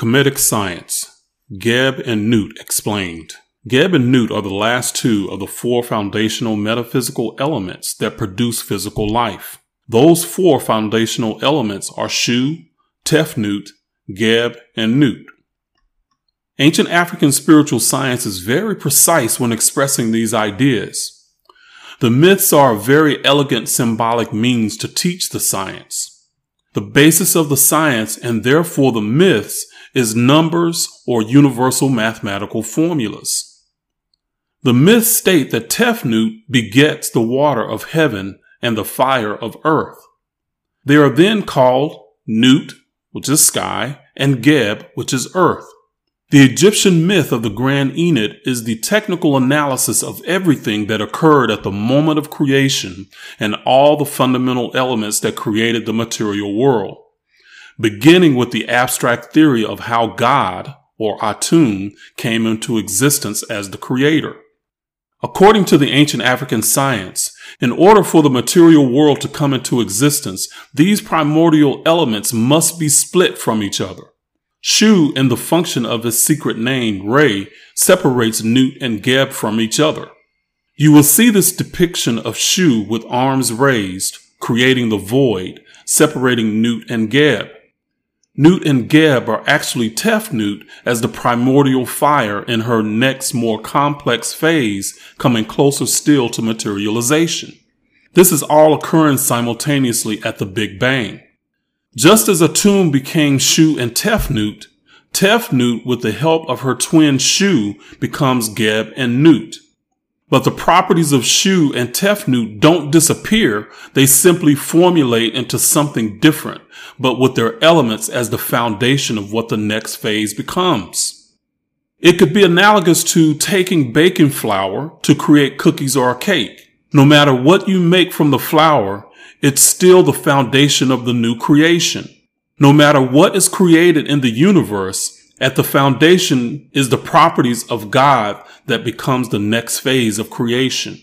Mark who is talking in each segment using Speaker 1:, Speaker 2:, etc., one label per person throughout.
Speaker 1: Kemetic Science Geb and Nut Explained. Geb and Nut are the last two of the four foundational metaphysical elements that produce physical life. Those four foundational elements are Shu, Tefnut, Geb, and Nut. Ancient African spiritual science is very precise when expressing these ideas. The myths are a very elegant symbolic means to teach the science. The basis of the science and therefore the myths is numbers or universal mathematical formulas. The myths state that Tefnut begets the water of heaven and the fire of earth. They are then called Nut, which is sky, and Geb, which is earth. The Egyptian myth of the Grand Ennead is the technical analysis of everything that occurred at the moment of creation and all the fundamental elements that created the material world beginning with the abstract theory of how God, or Atum, came into existence as the creator. According to the ancient African science, in order for the material world to come into existence, these primordial elements must be split from each other. Shu, in the function of his secret name, Re, separates Nut and Geb from each other. You will see this depiction of Shu with arms raised, creating the void, separating Nut and Geb. Nut and Geb are actually Tefnut as the primordial fire in her next more complex phase, coming closer still to materialization. This is all occurring simultaneously at the Big Bang. Just as Atum became Shu and Tefnut, Tefnut, with the help of her twin Shu, becomes Geb and Nut. But the properties of Shu and Tefnut don't disappear. They simply formulate into something different, but with their elements as the foundation of what the next phase becomes. It could be analogous to taking baking flour to create cookies or a cake. No matter what you make from the flour, it's still the foundation of the new creation. No matter what is created in the universe, at the foundation is the properties of God that becomes the next phase of creation.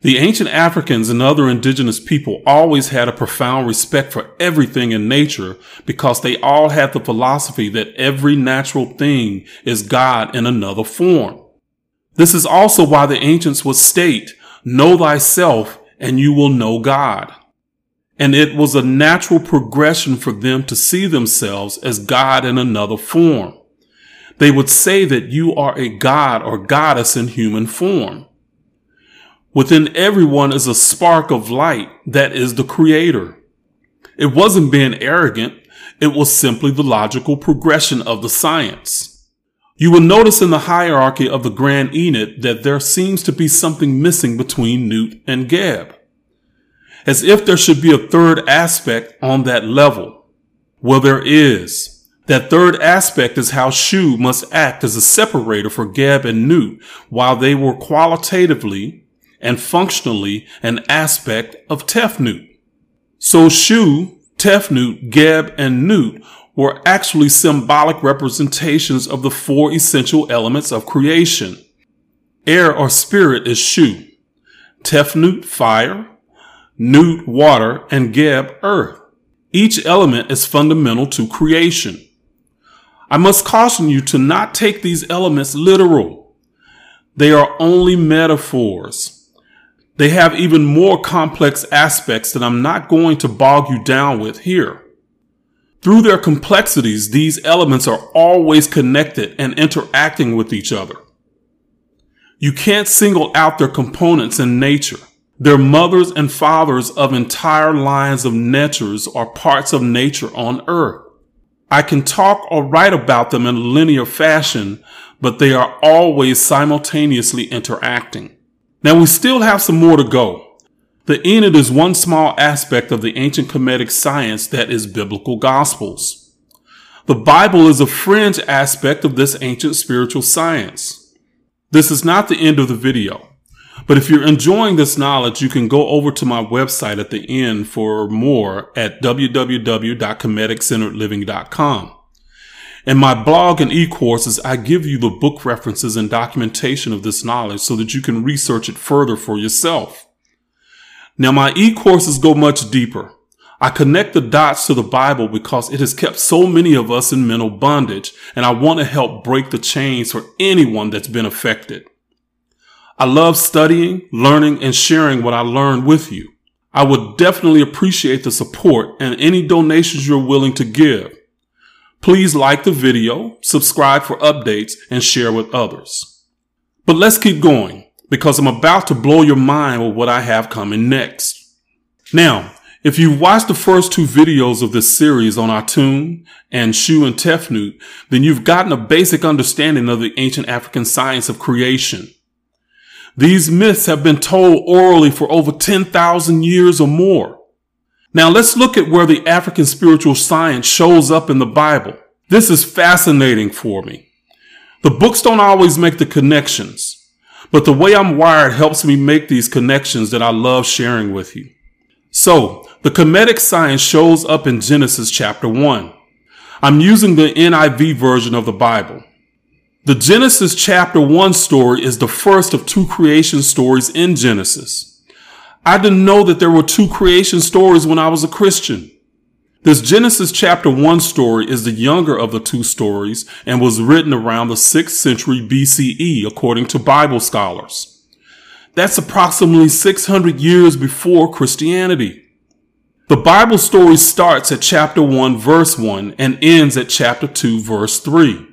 Speaker 1: The ancient Africans and other indigenous people always had a profound respect for everything in nature because they all had the philosophy that every natural thing is God in another form. This is also why the ancients would state, know thyself and you will know God and it was a natural progression for them to see themselves as God in another form. They would say that you are a god or goddess in human form. Within everyone is a spark of light that is the creator. It wasn't being arrogant. It was simply the logical progression of the science. You will notice in the hierarchy of the Grand Ennead that there seems to be something missing between Nut and Geb as if there should be a third aspect on that level. Well, there is. That third aspect is how Shu must act as a separator for Geb and Nut while they were qualitatively and functionally an aspect of Tefnut. So Shu, Tefnut, Geb, and Nut were actually symbolic representations of the four essential elements of creation. Air or spirit is Shu, Tefnut, fire, Nut water, and Geb earth. Each element is fundamental to creation. I must caution you to not take these elements literal. They are only metaphors. They have even more complex aspects that I'm not going to bog you down with here. Through their complexities, these elements are always connected and interacting with each other. You can't single out their components in nature. Their mothers and fathers of entire lines of natures are parts of nature on earth. I can talk or write about them in linear fashion, but they are always simultaneously interacting. Now we still have some more to go. The Ennead is one small aspect of the ancient Kemetic science that is biblical gospels. The Bible is a fringe aspect of this ancient spiritual science. This is not the end of the video. But if you're enjoying this knowledge, you can go over to my website at the end for more at www.kemeticcenteredliving.com. In my blog and e-courses, I give you the book references and documentation of this knowledge so that you can research it further for yourself. Now, my e-courses go much deeper. I connect the dots to the Bible because it has kept so many of us in mental bondage, and I want to help break the chains for anyone that's been affected. I love studying, learning, and sharing what I learned with you. I would definitely appreciate the support and any donations you're willing to give. Please like the video, subscribe for updates, and share with others. But let's keep going because I'm about to blow your mind with what I have coming next. Now, if you've watched the first two videos of this series on Atum and Shu and Tefnut, then you've gotten a basic understanding of the ancient African science of creation. These myths have been told orally for over 10,000 years or more. Now let's look at where the African spiritual science shows up in the Bible. This is fascinating for me. The books don't always make the connections, but the way I'm wired helps me make these connections that I love sharing with you. So, the Kemetic science shows up in Genesis chapter 1. I'm using the NIV version of the Bible. The Genesis chapter 1 story is the first of two creation stories in Genesis. I didn't know that there were two creation stories when I was a Christian. This Genesis chapter 1 story is the younger of the two stories and was written around the 6th century BCE according to Bible scholars. That's approximately 600 years before Christianity. The Bible story starts at chapter 1 verse 1 and ends at chapter 2 verse 3.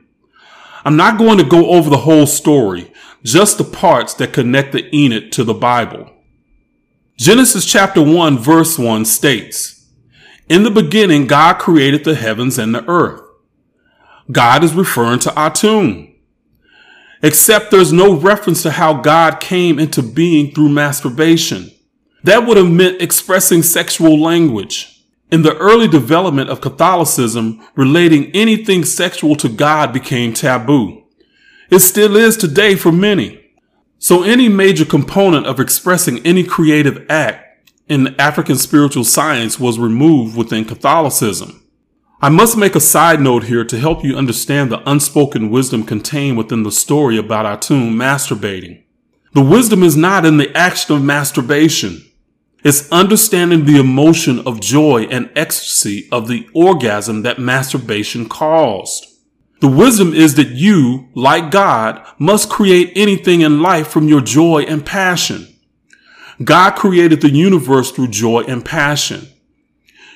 Speaker 1: I'm not going to go over the whole story, just the parts that connect the Ennead to the Bible. Genesis chapter 1 verse 1 states, in the beginning, God created the heavens and the earth. God is referring to Atum. Except there's no reference to how God came into being through masturbation. That would have meant expressing sexual language. In the early development of Catholicism, relating anything sexual to God became taboo. It still is today for many. So any major component of expressing any creative act in African spiritual science was removed within Catholicism. I must make a side note here to help you understand the unspoken wisdom contained within the story about Atum masturbating. The wisdom is not in the action of masturbation. It's understanding the emotion of joy and ecstasy of the orgasm that masturbation caused. The wisdom is that you, like God, must create anything in life from your joy and passion. God created the universe through joy and passion.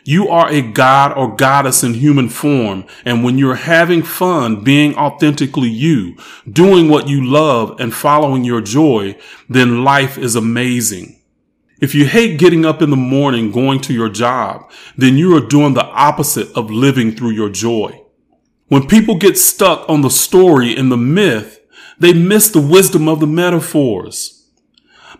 Speaker 1: You are a god or goddess in human form. And when you're having fun being authentically you, doing what you love and following your joy, then life is amazing. If you hate getting up in the morning going to your job, then you are doing the opposite of living through your joy. When people get stuck on the story and the myth, they miss the wisdom of the metaphors.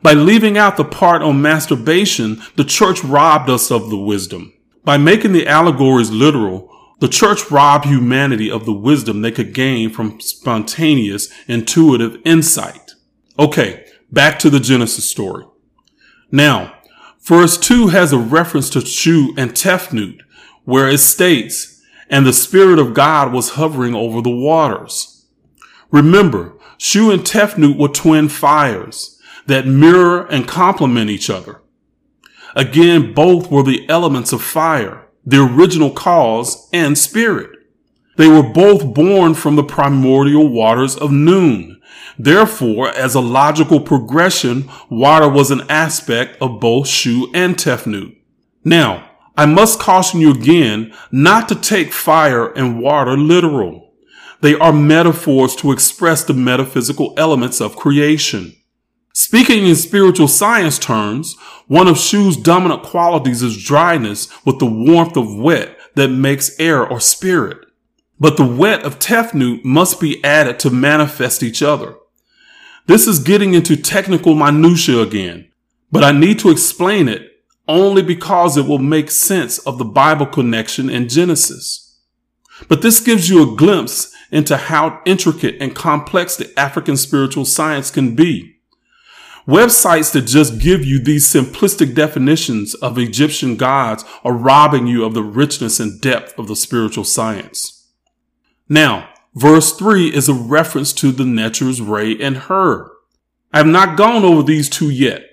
Speaker 1: By leaving out the part on masturbation, the church robbed us of the wisdom. By making the allegories literal, the church robbed humanity of the wisdom they could gain from spontaneous, intuitive insight. Okay, back to the Genesis story. Now, verse 2 has a reference to Shu and Tefnut, where it states, and the Spirit of God was hovering over the waters. Remember, Shu and Tefnut were twin fires that mirror and complement each other. Again, both were the elements of fire, the original cause and spirit. They were both born from the primordial waters of Nun. Therefore, as a logical progression, water was an aspect of both Shu and Tefnut. Now, I must caution you again not to take fire and water literal. They are metaphors to express the metaphysical elements of creation. Speaking in spiritual science terms, one of Shu's dominant qualities is dryness with the warmth of wet that makes air or spirit. But the wet of Tefnut must be added to manifest each other. This is getting into technical minutia again, but I need to explain it only because it will make sense of the Bible connection in Genesis. But this gives you a glimpse into how intricate and complex the African spiritual science can be. Websites that just give you these simplistic definitions of Egyptian gods are robbing you of the richness and depth of the spiritual science. Now, verse 3 is a reference to the Nether's Ray and Her. I have not gone over these two yet,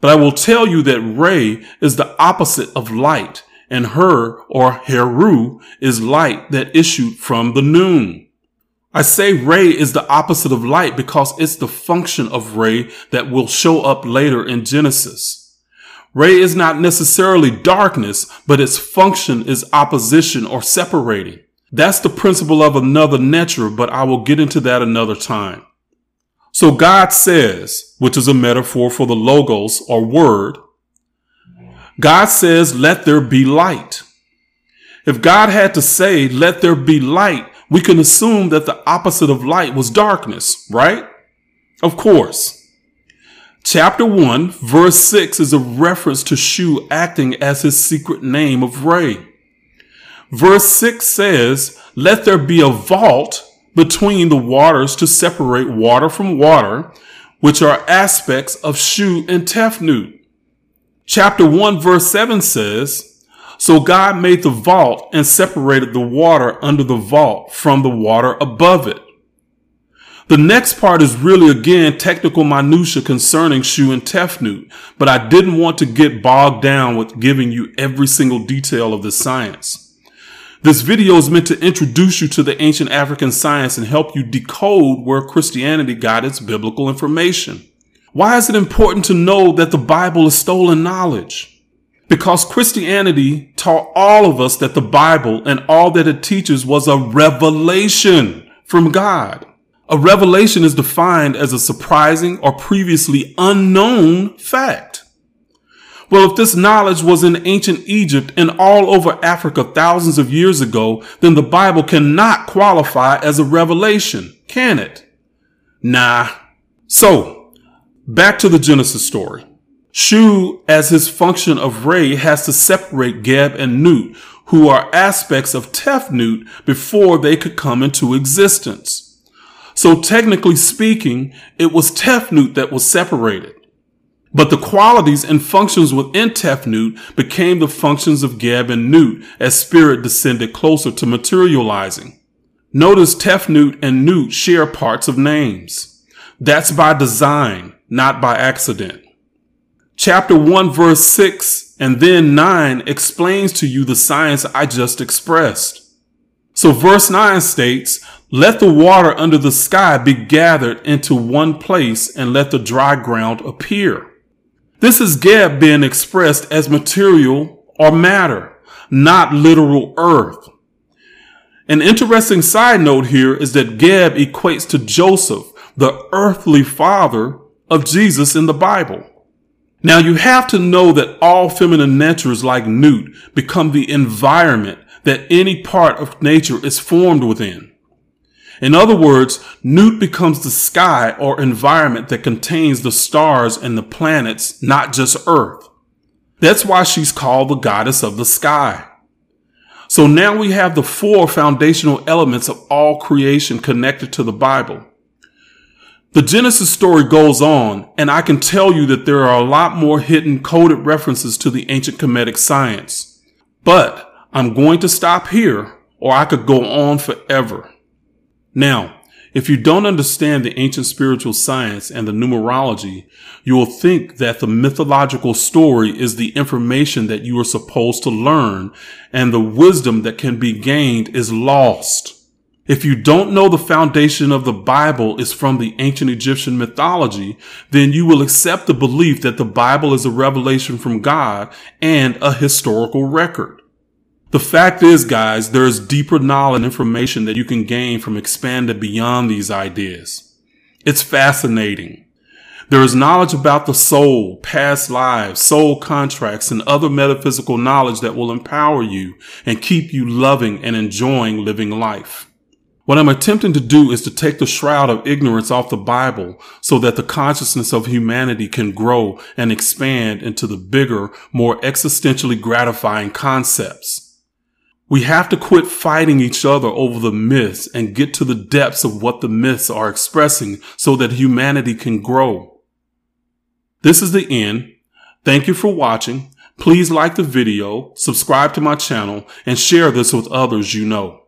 Speaker 1: but I will tell you that ray is the opposite of light and Her or Heru is light that issued from the Nun. I say ray is the opposite of light because it's the function of ray that will show up later in Genesis. Ray is not necessarily darkness, but its function is opposition or separating. That's the principle of another nature, but I will get into that another time. So God says, which is a metaphor for the logos or word, God says, let there be light. If God had to say, let there be light, we can assume that the opposite of light was darkness, right? Of course. Chapter 1, verse 6 is a reference to Shu acting as his secret name of Re. Verse 6 says, Let there be a vault between the waters to separate water from water, which are aspects of Shu and Tefnut. Chapter 1 verse 7 says, So God made the vault and separated the water under the vault from the water above it. The next part is really again technical minutia concerning Shu and Tefnut, but I didn't want to get bogged down with giving you every single detail of the science. This video is meant to introduce you to the ancient African science and help you decode where Christianity got its biblical information. Why is it important to know that the Bible is stolen knowledge? Because Christianity taught all of us that the Bible and all that it teaches was a revelation from God. A revelation is defined as a surprising or previously unknown fact. Well, if this knowledge was in ancient Egypt and all over Africa thousands of years ago, then the Bible cannot qualify as a revelation, can it? Nah. So, Back to the Genesis story. Shu, as his function of Ray, has to separate Geb and Nut, who are aspects of Tefnut before they could come into existence. So technically speaking, it was Tefnut that was separated. But the qualities and functions within Tefnut became the functions of Geb and Nut as spirit descended closer to materializing. Notice Tefnut and Nut share parts of names. That's by design not by accident. Chapter 1 verse 6 and then 9 explains to you the science I just expressed. So verse 9 states, let the water under the sky be gathered into one place and let the dry ground appear. This is Geb being expressed as material or matter, not literal earth. An interesting side note here is that Geb equates to Joseph, the earthly father of Jesus in the Bible. Now you have to know that all feminine natures like Nut become the environment that any part of nature is formed within. In other words, Nut becomes the sky or environment that contains the stars and the planets, not just Earth. That's why she's called the goddess of the sky. So now we have the four foundational elements of all creation connected to the Bible. The Genesis story goes on, and I can tell you that there are a lot more hidden coded references to the ancient Kemetic science. But I'm going to stop here, or I could go on forever. Now, if you don't understand the ancient spiritual science and the numerology, you will think that the mythological story is the information that you are supposed to learn, and the wisdom that can be gained is lost. If you don't know the foundation of the Bible is from the ancient Egyptian mythology, then you will accept the belief that the Bible is a revelation from God and a historical record. The fact is, guys, there is deeper knowledge and information that you can gain from expanding beyond these ideas. It's fascinating. There is knowledge about the soul, past lives, soul contracts, and other metaphysical knowledge that will empower you and keep you loving and enjoying living life. What I'm attempting to do is to take the shroud of ignorance off the Bible so that the consciousness of humanity can grow and expand into the bigger, more existentially gratifying concepts. We have to quit fighting each other over the myths and get to the depths of what the myths are expressing so that humanity can grow. This is the end. Thank you for watching. Please like the video, subscribe to my channel, and share this with others you know.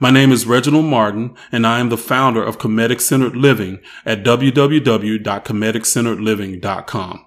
Speaker 1: My name is Reginald Martin, and I am the founder of Kemetic Centered Living at www.kemeticcenteredliving.com.